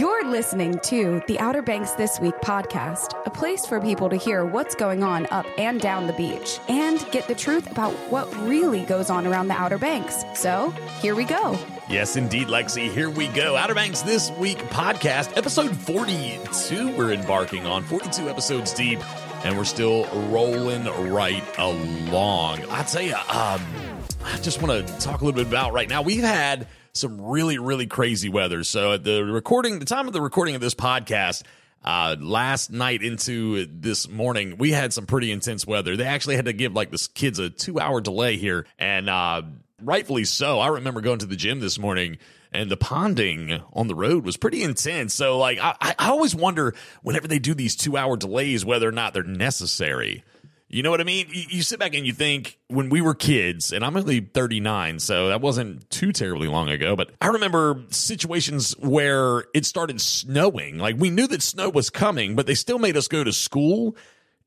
You're listening to the Outer Banks This Week podcast, a place for people to hear what's going on up and down the beach and get the truth about what really goes on around the Outer Banks. So, here we go. Yes, indeed, Lexi. Here we go. Outer Banks This Week podcast, episode 42. We're embarking on 42 episodes deep, and we're still rolling right along. I tell you, um, I just want to talk a little bit about right now. We've had some really, really crazy weather. So at the recording, the time of the recording of this podcast, uh, last night into this morning, we had some pretty intense weather. They actually had to give like this kids a two hour delay here, and uh, rightfully so. I remember going to the gym this morning. And the ponding on the road was pretty intense. So, like, I, I always wonder whenever they do these two hour delays whether or not they're necessary. You know what I mean? You, sit back and you think when we were kids, and I'm only 39, so that wasn't too terribly long ago, but I remember situations where it started snowing. Like we knew that snow was coming, but they still made us go to school.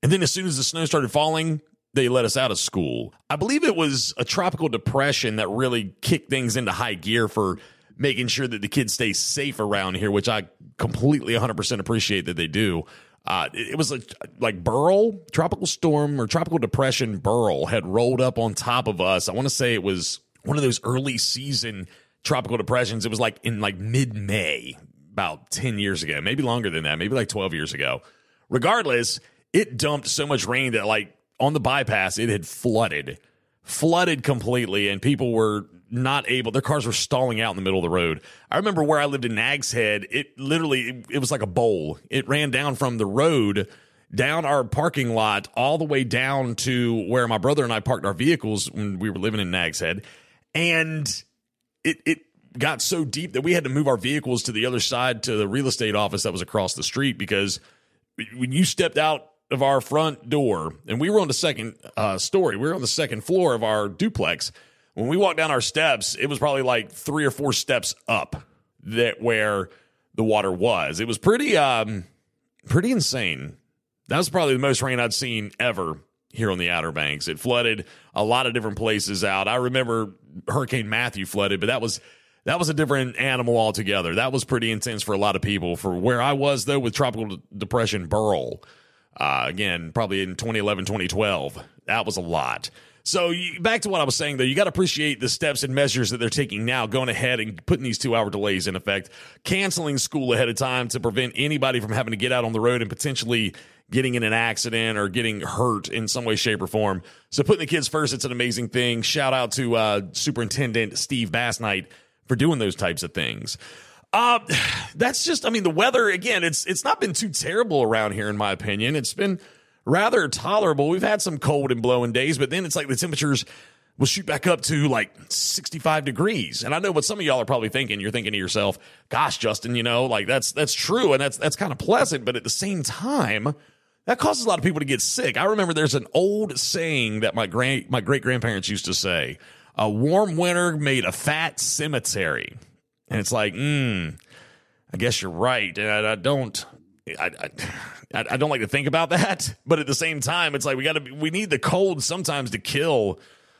And then as soon as the snow started falling, they let us out of school. I believe it was a tropical depression that really kicked things into high gear for making sure that the kids stay safe around here, which I completely 100% appreciate that they do. Uh, it, was like, like Beryl, tropical storm or tropical depression Beryl had rolled up on top of us. I want to say it was one of those early season tropical depressions. It was like in like mid May, about 10 years ago, maybe longer than that, maybe like 12 years ago. Regardless, it dumped so much rain that like on the bypass, it had flooded, flooded completely, and people were not able their cars were stalling out in the middle of the road. I remember where i lived in nags head it literally it, it was like a bowl. It ran down from the road down our parking lot all the way down to where my brother and i parked our vehicles when we were living in nags head. And it it got so deep that we had to move our vehicles to the other side to the real estate office that was across the street because when you stepped out of our front door and we were on the second uh, story we were on the second floor of our duplex when we walked down our steps, it was probably like three or four steps up that where the water was. It was pretty um pretty insane. That was probably the most rain I'd seen ever here on the Outer Banks. It flooded a lot of different places out. I remember Hurricane Matthew flooded, but that was that was a different animal altogether. That was pretty intense for a lot of people. For where I was though with tropical depression Beryl, uh, again probably in 2011 2012, that was a lot. So you, back to what I was saying, though, you got to appreciate the steps and measures that they're taking now, going ahead and putting these two hour delays in effect, canceling school ahead of time to prevent anybody from having to get out on the road and potentially getting in an accident or getting hurt in some way, shape, or form. So putting the kids first, it's an amazing thing. Shout out to uh, Superintendent Steve Basnight for doing those types of things. Uh, that's just, I mean, the weather again. It's it's not been too terrible around here, in my opinion. It's been rather tolerable. We've had some cold and blowing days, but then it's like the temperatures will shoot back up to like 65 degrees. And I know what some of y'all are probably thinking. You're thinking to yourself, gosh, Justin, you know, like that's, that's true. And that's, that's kind of pleasant. But at the same time, that causes a lot of people to get sick. I remember there's an old saying that my grand, my great grandparents used to say, a warm winter made a fat cemetery. And it's like, hmm, I guess you're right. And I, I don't, I, I, I don't like to think about that, but at the same time, it's like we got to we need the cold sometimes to kill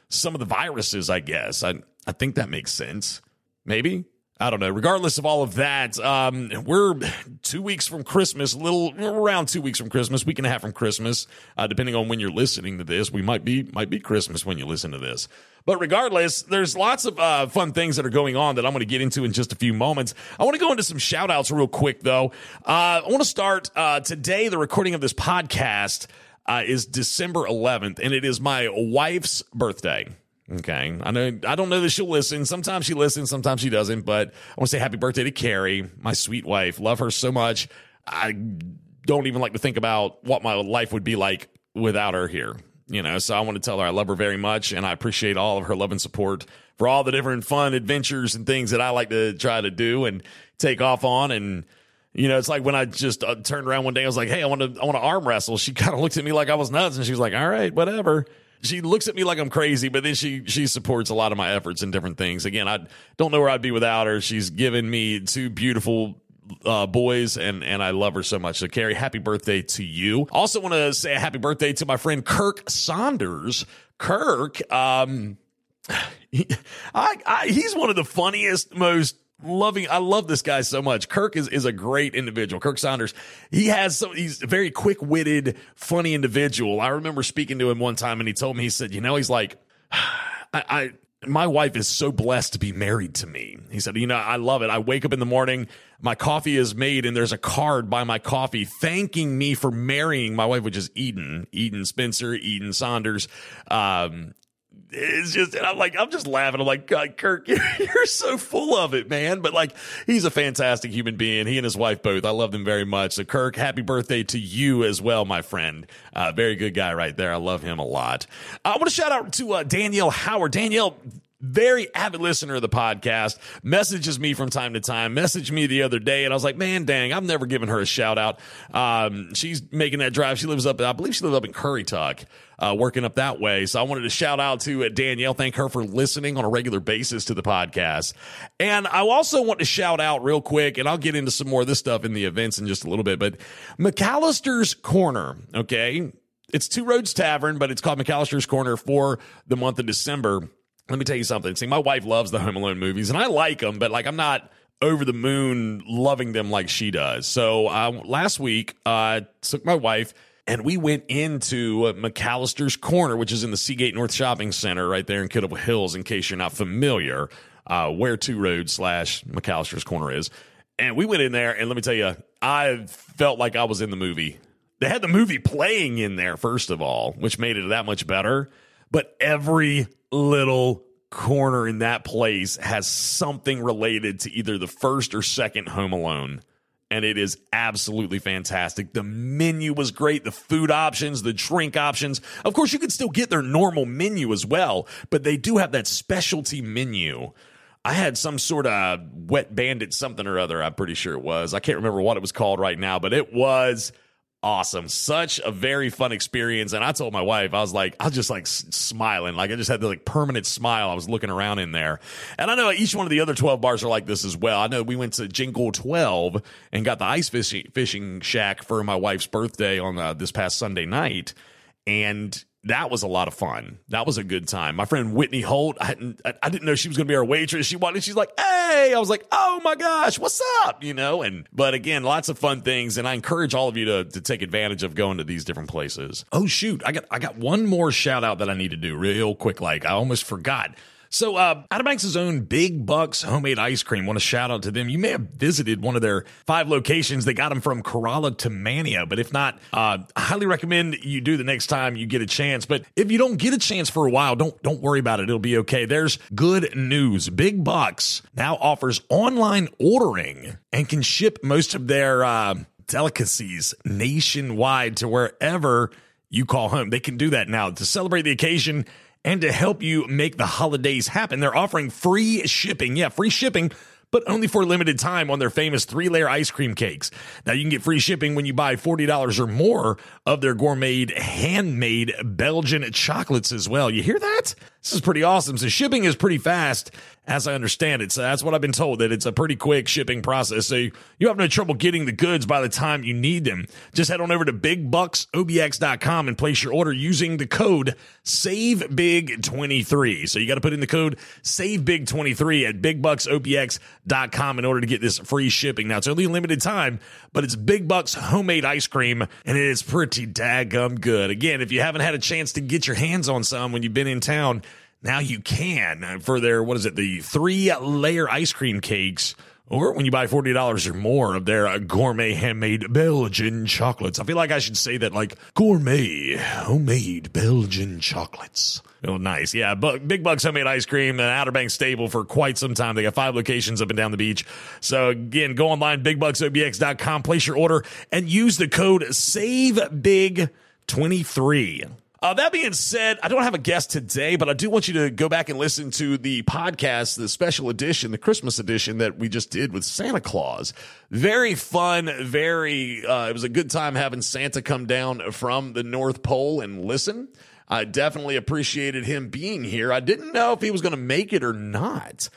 some of the viruses. I guess I I think that makes sense. Maybe I don't know. Regardless of all of that, um, we're two weeks from Christmas, little around two weeks from Christmas, week and a half from Christmas, uh, depending on when you're listening to this. We might be might be Christmas when you listen to this. But regardless, there's lots of uh, fun things that are going on that I'm going to get into in just a few moments. I want to go into some shout outs real quick, though. Uh, I want to start uh, today. The recording of this podcast uh, is December 11th, and it is my wife's birthday. Okay. I know I don't know that she'll listen. Sometimes she listens, sometimes she doesn't, but I want to say happy birthday to Carrie, my sweet wife. Love her so much. I don't even like to think about what my life would be like without her here you know, so I want to tell her I love her very much and I appreciate all of her love and support for all the different fun adventures and things that I like to try to do and take off on. And, you know, it's like when I just uh, turned around one day, I was like, Hey, I want to, I want to arm wrestle. She kind of looked at me like I was nuts and she was like, all right, whatever. She looks at me like I'm crazy, but then she, she supports a lot of my efforts and different things. Again, I don't know where I'd be without her. She's given me two beautiful uh, boys, and and I love her so much. So, Carrie, happy birthday to you. Also, want to say a happy birthday to my friend Kirk Saunders. Kirk, um, he, I, I, he's one of the funniest, most loving. I love this guy so much. Kirk is is a great individual. Kirk Saunders. He has some. He's a very quick witted, funny individual. I remember speaking to him one time, and he told me he said, you know, he's like, I, I my wife is so blessed to be married to me. He said, you know, I love it. I wake up in the morning, my coffee is made, and there's a card by my coffee thanking me for marrying my wife, which is Eden, Eden Spencer, Eden Saunders. Um, it's just, and I'm like, I'm just laughing. I'm like, God, Kirk, you're so full of it, man. But like, he's a fantastic human being. He and his wife both. I love them very much. So, Kirk, happy birthday to you as well, my friend. Uh, very good guy right there. I love him a lot. I want to shout out to uh, Danielle Howard. Danielle, very avid listener of the podcast, messages me from time to time, messaged me the other day, and I was like, man, dang, I've never given her a shout out. Um, she's making that drive. She lives up, I believe she lives up in Currituck, uh, working up that way. So I wanted to shout out to uh, Danielle, thank her for listening on a regular basis to the podcast. And I also want to shout out real quick, and I'll get into some more of this stuff in the events in just a little bit, but McAllister's Corner, okay? It's Two Roads Tavern, but it's called McAllister's Corner for the month of December let me tell you something. See, my wife loves the Home Alone movies, and I like them, but like I'm not over the moon loving them like she does. So uh, last week, I uh, took my wife and we went into uh, McAllister's Corner, which is in the Seagate North Shopping Center right there in Kill Devil Hills. In case you're not familiar, uh, where Two Roads slash McAllister's Corner is, and we went in there, and let me tell you, I felt like I was in the movie. They had the movie playing in there, first of all, which made it that much better. But every little corner in that place has something related to either the first or second Home Alone. And it is absolutely fantastic. The menu was great. The food options, the drink options. Of course, you can still get their normal menu as well, but they do have that specialty menu. I had some sort of wet bandit something or other, I'm pretty sure it was. I can't remember what it was called right now, but it was awesome. Such a very fun experience. And I told my wife, I was like, I was just like smiling. Like I just had the like permanent smile. I was looking around in there. And I know each one of the other 12 bars are like this as well. I know we went to Jingle 12 and got the ice fishing, fishing shack for my wife's birthday on uh, this past Sunday night. And that was a lot of fun. That was a good time. My friend Whitney Holt, I, didn't, I didn't know she was going to be our waitress. She wanted, she's like, Hey, I was like, Oh my gosh, what's up? You know, and, but again, lots of fun things. And I encourage all of you to, to take advantage of going to these different places. Oh shoot. I got, I got one more shout out that I need to do real quick. Like I almost forgot. So, uh, Outer own Big Bucks homemade ice cream. Want to shout out to them. You may have visited one of their five locations. They got them from Corolla to Manteo, but if not, uh, I highly recommend you do the next time you get a chance. But if you don't get a chance for a while, don't don't worry about it. It'll be okay. There's good news. Big Bucks now offers online ordering and can ship most of their uh, delicacies nationwide to wherever you call home. They can do that now to celebrate the occasion and to help you make the holidays happen, they're offering free shipping. Yeah, free shipping but only for a limited time on their famous three layer ice cream cakes. Now, you can get free shipping when you buy $40 or more of their gourmet handmade Belgian chocolates as well. You hear that? This is pretty awesome. So, shipping is pretty fast as I understand it. So that's what I've been told that it's a pretty quick shipping process. So you you have no trouble getting the goods by the time you need them. Just head on over to bigbucksobx.com and place your order using the code SAVEBIG23. So you got to put in the code SAVEBIG23 at bigbucksobx.com in order to get this free shipping. Now it's only a limited time, but it's Big Bucks homemade ice cream and it is pretty daggum good. Again, if you haven't had a chance to get your hands on some when you've been in town, now you can for their, what is it, the three layer ice cream cakes. Or when you buy $40 or more of their uh, gourmet handmade Belgian chocolates. I feel like I should say that like gourmet homemade Belgian chocolates. Oh, nice. Yeah. But Big Bucks Homemade Ice Cream, an Outer Banks stable for quite some time. They got five locations up and down the beach. So again, go online, bigbucksobx.com, place your order and use the code SAVEBIG23. Uh, that being said, I don't have a guest today, but I do want you to go back and listen to the podcast, the special edition, the Christmas edition that we just did with Santa Claus. Very fun, very, uh, it was a good time having Santa come down from the North Pole and listen. I definitely appreciated him being here. I didn't know if he was going to make it or not.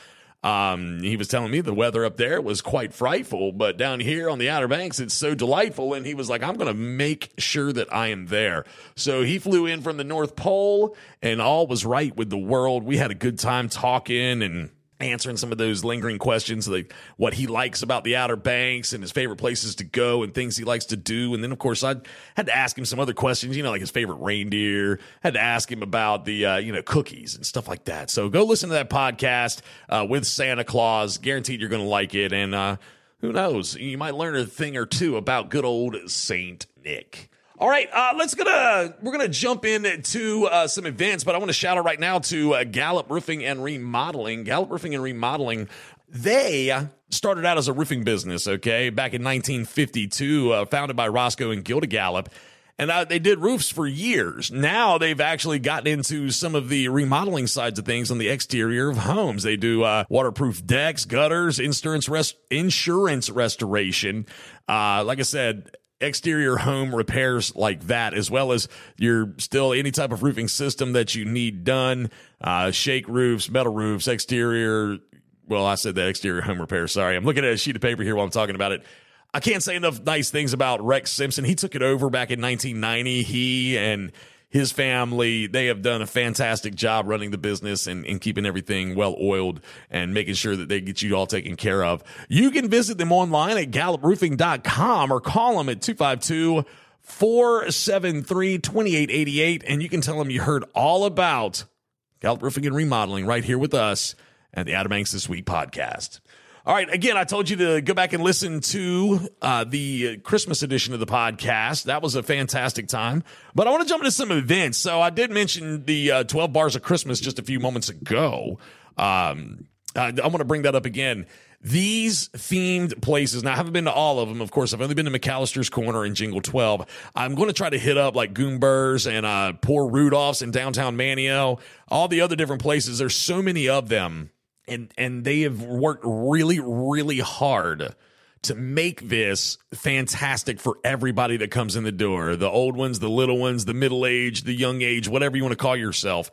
Um, he was telling me the weather up there was quite frightful, but down here on the Outer Banks, it's so delightful. And he was like, I'm going to make sure that I am there. So he flew in from the North Pole and all was right with the world. We had a good time talking and answering some of those lingering questions like what he likes about the outer banks and his favorite places to go and things he likes to do. And then of course i had to ask him some other questions you know like his favorite reindeer. Had to ask him about the uh, you know cookies and stuff like that. So go listen to that podcast uh, with santa claus. Guaranteed you're going to like it. And uh, who knows? You might learn a thing or two about good old saint nick all right, uh, let's gonna we're gonna jump into uh, some events, but I want to shout out right now to uh, Gallop Roofing and Remodeling. Gallop Roofing and Remodeling, they started out as a roofing business, okay, back in 1952, uh, founded by Roscoe and Gilda Gallop. And uh, they did roofs for years. Now they've actually gotten into some of the remodeling sides of things on the exterior of homes. They do uh, waterproof decks, gutters, insurance rest- insurance restoration. Like I said, exterior home repairs like that, as well as your still any type of roofing system that you need done, uh, shake roofs, metal roofs, exterior. Well, I said that exterior home repair. Sorry. I'm looking at a sheet of paper here while I'm talking about it. I can't say enough nice things about Rex Simpson. He took it over back in 1990. He and his family, they have done a fantastic job running the business and, and keeping everything well oiled and making sure that they get you all taken care of. You can visit them online at galloproofing.com or call them at 252 473 2888 and you can tell them you heard all about Gallop Roofing and Remodeling right here with us at the Outer Banks This Week podcast. All right. Again, I told you to go back and listen to uh, the Christmas edition of the podcast. That was a fantastic time. But I want to jump into some events. So I did mention the uh, 12 Bars of Christmas just a few moments ago. Um, I, I want to bring that up again. These themed places, now I haven't been to all of them, of course. I've only been to McAllister's Corner and Jingle 12. I'm going to try to hit up like Goombay's and uh, Poor Rudolph's and downtown Manteo, all the other different places. There's so many of them and and they have worked really really hard to make this fantastic for everybody that comes in the door the old ones the little ones the middle age the young age whatever you want to call yourself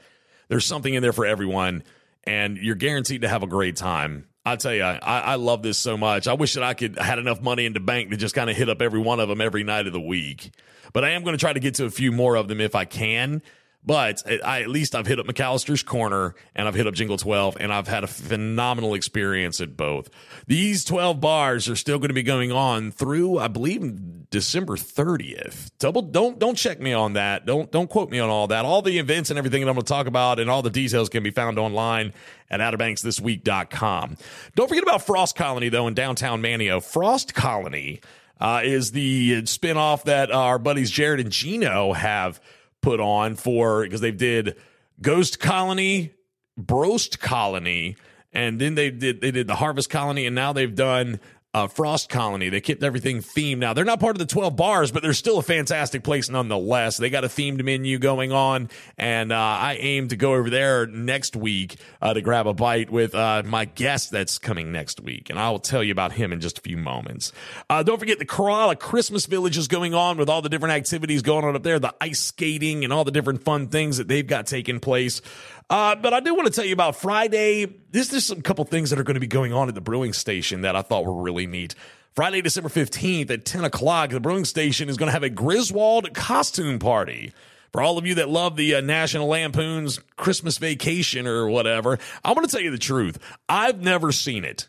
there's something in there for everyone and you're guaranteed to have a great time I tell you, I, I love this so much. I wish that I could had enough money in the bank to just kind of hit up every one of them every night of the week. But I am going to try to get to a few more of them if I can but I, at least I've hit up McAllister's Corner and I've hit up Jingle 12 and I've had a phenomenal experience at both. These 12 bars are still going to be going on through, I believe, December 30th. Double, don't, don't check me on that. Don't, don't quote me on all that. All the events and everything that I'm going to talk about and all the details can be found online at outerbanksthisweek.com. Don't forget about Frost Colony though in downtown Manteo. Frost Colony, uh, is the spinoff that our buddies Jared and Gino have put on for because they did Ghost Colony, Broast Colony, and then they did they did the Harvest Colony, and now they've done uh, Frost Colony. They kept everything themed. Now they're not part of the twelve bars, but they're still a fantastic place nonetheless. They got a themed menu going on, and uh, I aim to go over there next week uh, to grab a bite with uh, my guest that's coming next week, and I will tell you about him in just a few moments. Uh, don't forget the Corolla Christmas Village is going on with all the different activities going on up there, the ice skating and all the different fun things that they've got taking place. Uh, but I do want to tell you about Friday. This there's a couple things that are going to be going on at the brewing station that I thought were really neat. Friday, December 15th at 10 o'clock, the brewing station is going to have a Griswold costume party. For all of you that love the uh, National Lampoon's Christmas Vacation or whatever, I'm going to tell you the truth. I've never seen it.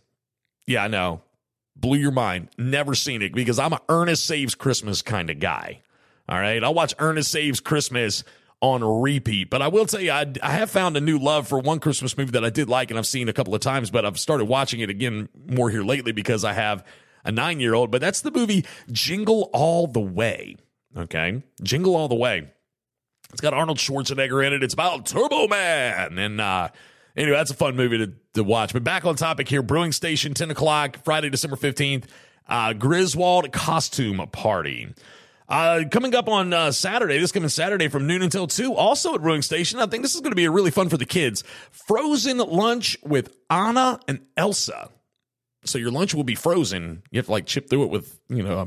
Yeah, I know. Blew your mind. Never seen it because I'm a Ernest Saves Christmas kind of guy. All right. I'll watch Ernest Saves Christmas on repeat. But I will tell you, I, I have found a new love for one Christmas movie that I did like and I've seen a couple of times, but I've started watching it again more here lately because I have a nine year old. But that's the movie Jingle All the Way. Okay. Jingle All the Way. It's got Arnold Schwarzenegger in it. It's about Turbo Man. And, uh, anyway, that's a fun movie to, to watch. But back on topic here Brewing Station, 10 o'clock, Friday, December 15th, uh, Griswold Costume Party. Uh, coming up on uh, Saturday, this coming Saturday from noon until 2, also at Brewing Station. I think this is going to be really fun for the kids. Frozen lunch with Anna and Elsa. So your lunch will be frozen. You have to like chip through it with, you know,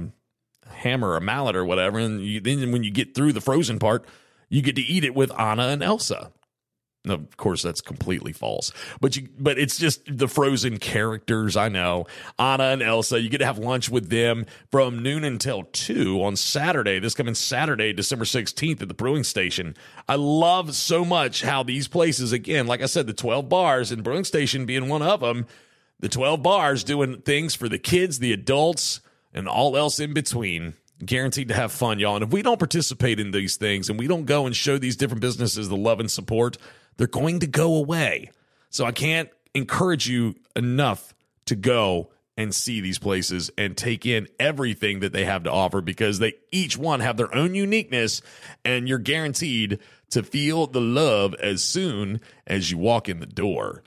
a hammer or a mallet or whatever. And you, then when you get through the frozen part, you get to eat it with Anna and Elsa. Of course, that's completely false. But you, but it's just the frozen characters. I know Anna and Elsa. You get to have lunch with them from noon until two on Saturday. This coming Saturday, December sixteenth, at the Brewing Station. I love so much how these places, again, like I said, the twelve bars and Brewing Station being one of them. The twelve bars doing things for the kids, the adults, and all else in between guaranteed to have fun, y'all. And if we don't participate in these things and we don't go and show these different businesses the love and support, they're going to go away. So I can't encourage you enough to go and see these places and take in everything that they have to offer because they each one have their own uniqueness and you're guaranteed to feel the love as soon as you walk in the door.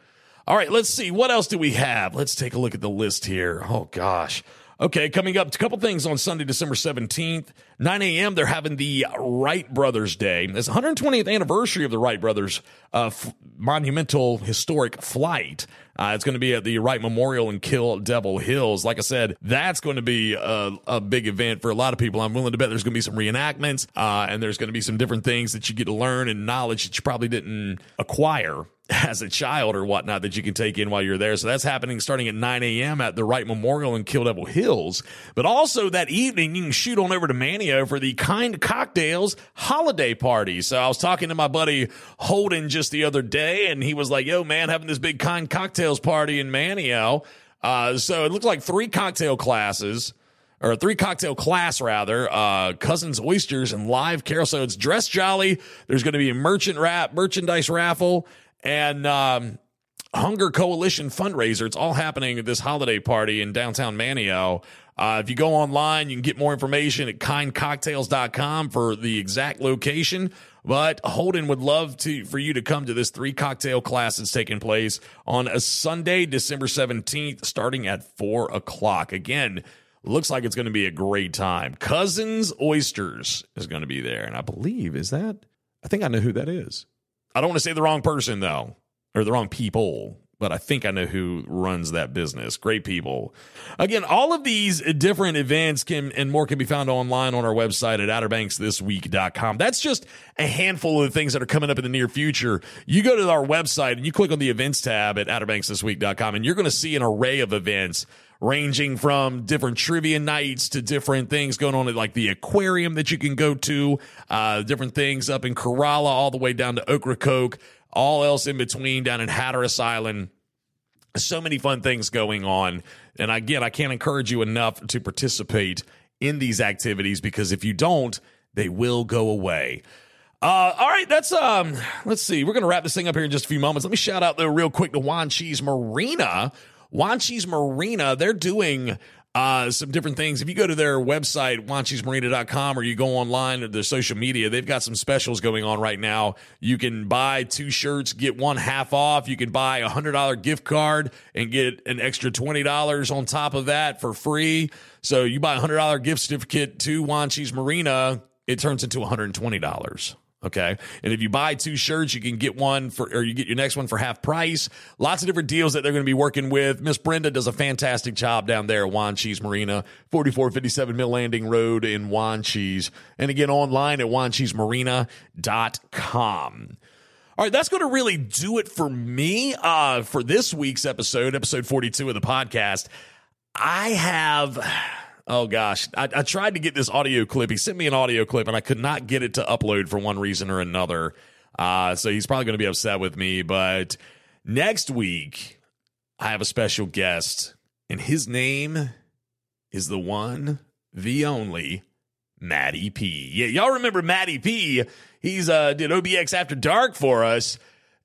All right, let's see. What else do we have? Let's take a look at the list here. Oh, gosh. Okay, coming up, a couple things on Sunday, December 17th, 9 a.m., they're having the Wright Brothers Day. It's 120th anniversary of the Wright Brothers uh, f- monumental historic flight. Uh, it's going to be at the Wright Memorial in Kill Devil Hills. Like I said, that's going to be a, a, big event for a lot of people. I'm willing to bet there's going to be some reenactments uh, and there's going to be some different things that you get to learn and knowledge that you probably didn't acquire as a child or whatnot that you can take in while you're there. So that's happening starting at 9 a.m. at the Wright Memorial in Kill Devil Hills. But also that evening, you can shoot on over to Manteo for the Kind Cocktails holiday party. So I was talking to my buddy Holden just the other day, and he was like, yo, man, having this big Kind Cocktails party in Manteo. Uh, so it looks like three cocktail classes or three cocktail class rather, uh, cousins oysters and live carol. So it's dress jolly. There's going to be a merchant wrap, merchandise raffle and um, Hunger Coalition fundraiser. It's all happening at this holiday party in downtown Manteo. Uh, if you go online, you can get more information at kindcocktails.com for the exact location. But Holden would love to for you to come to this three cocktail class that's taking place on a Sunday, December 17th, starting at four o'clock. Again, looks like it's going to be a great time. Cousins Oysters is going to be there. And I believe, is that? I think I know who that is. I don't want to say the wrong person though, or the wrong people, but I think I know who runs that business. Great people. Again, all of these different events can and more can be found online on our website at outerbanksthisweek.com. That's just a handful of the things that are coming up in the near future. You go to our website and you click on the events tab at outerbanksthisweek.com and you're going to see an array of events ranging from different trivia nights to different things going on at like the aquarium that you can go to, uh, different things up in Corolla all the way down to Ocracoke, all else in between down in Hatteras Island. So many fun things going on. And again, I can't encourage you enough to participate in these activities because if you don't, they will go away. Uh, all right, that's um. Let's see. We're gonna wrap this thing up here in just a few moments. Let me shout out though real quick to Wanchese Marina Wanchese Marina, they're doing uh, some different things. If you go to their website, wanchesemarina.com, or you go online or their social media, they've got some specials going on right now. You can buy two shirts, get one half off. You can buy a $100 gift card and get an extra $20 on top of that for free. So you buy a $100 gift certificate to Wanchese Marina, it turns into $120. Okay. And if you buy two shirts, you can get one for, or you get your next one for half price. Lots of different deals that they're going to be working with. Miss Brenda does a fantastic job down there at Wanchese Marina, 4457 Mill Landing Road in Wanchese. And again, online at wanchesemarina.com. All right, that's going to really do it for me uh, for this week's episode, episode 42 of the podcast. I have Oh gosh, I, I, tried to get this audio clip. He sent me an audio clip, and I could not get it to upload for one reason or another. Uh, so he's probably going to be upset with me. But next week, I have a special guest, and his name is the one, the only, Matty P. Yeah, y'all remember Matty P? He's uh did OBX After Dark for us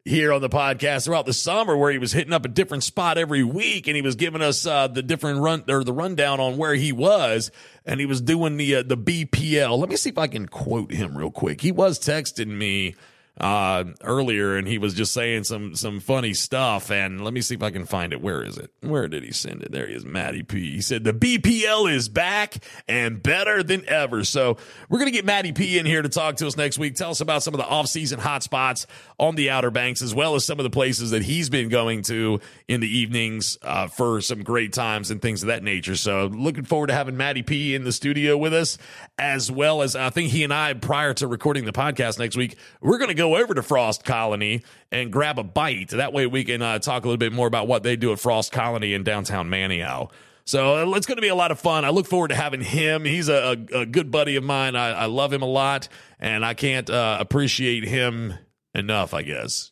here on the podcast throughout the summer where he was hitting up a different spot every week and he was giving us uh, the different run or the rundown on where he was and he was doing the uh, the BPL. Let me see if I can quote him real quick. He was texting me uh, earlier, and he was just saying some some funny stuff. And let me see if I can find it. Where is it? Where did he send it? There he is, Matty P. He said the BPL is back and better than ever. So we're gonna get Matty P in here to talk to us next week. Tell us about some of the off season hotspots on the Outer Banks, as well as some of the places that he's been going to in the evenings uh, for some great times and things of that nature. So looking forward to having Matty P in the studio with us as well as I think he and I, prior to recording the podcast next week, we're going to go over to Frost Colony and grab a bite. That way we can uh, talk a little bit more about what they do at Frost Colony in downtown Manteo. So uh, it's going to be a lot of fun. I look forward to having him. He's a, a, good buddy of mine. I, I, love him a lot, and I can't uh, appreciate him enough, I guess.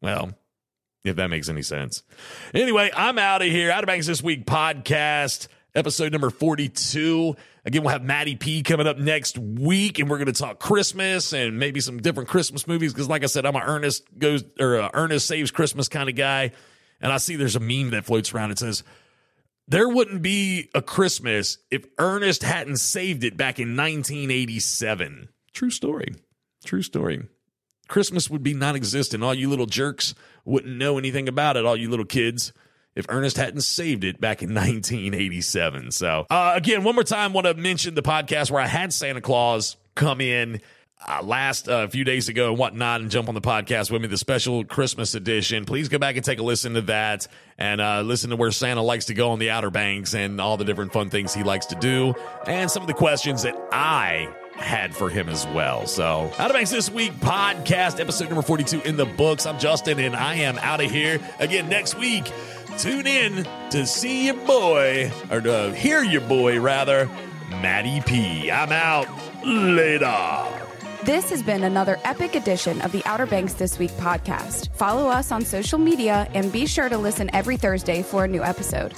Well, if that makes any sense. Anyway, I'm out of here. Outer Banks This Week podcast, episode number 42. Again, we'll have Maddie P coming up next week, and we're going to talk Christmas and maybe some different Christmas movies. Because, like I said, I'm an Ernest goes or uh, Ernest saves Christmas kind of guy, and I see there's a meme that floats around. It says there wouldn't be a Christmas if Ernest hadn't saved it back in 1987. True story. True story. Christmas would be non existent. All you little jerks wouldn't know anything about it, all you little kids, if Ernest hadn't saved it back in 1987. So, uh, again, one more time, want to mention the podcast where I had Santa Claus come in uh, last uh, few days ago and whatnot and jump on the podcast with me, the special Christmas edition. Please go back and take a listen to that and uh, listen to where Santa likes to go on the Outer Banks and all the different fun things he likes to do and some of the questions that I had for him as well. So, Outer Banks This Week podcast, episode number 42 in the books. I'm Justin and I am out of here again next week. Tune in to see your boy, or to hear your boy, rather, Maddie P. I'm out. Later. This has been another epic edition of the Outer Banks This Week podcast. Follow us on social media and be sure to listen every Thursday for a new episode.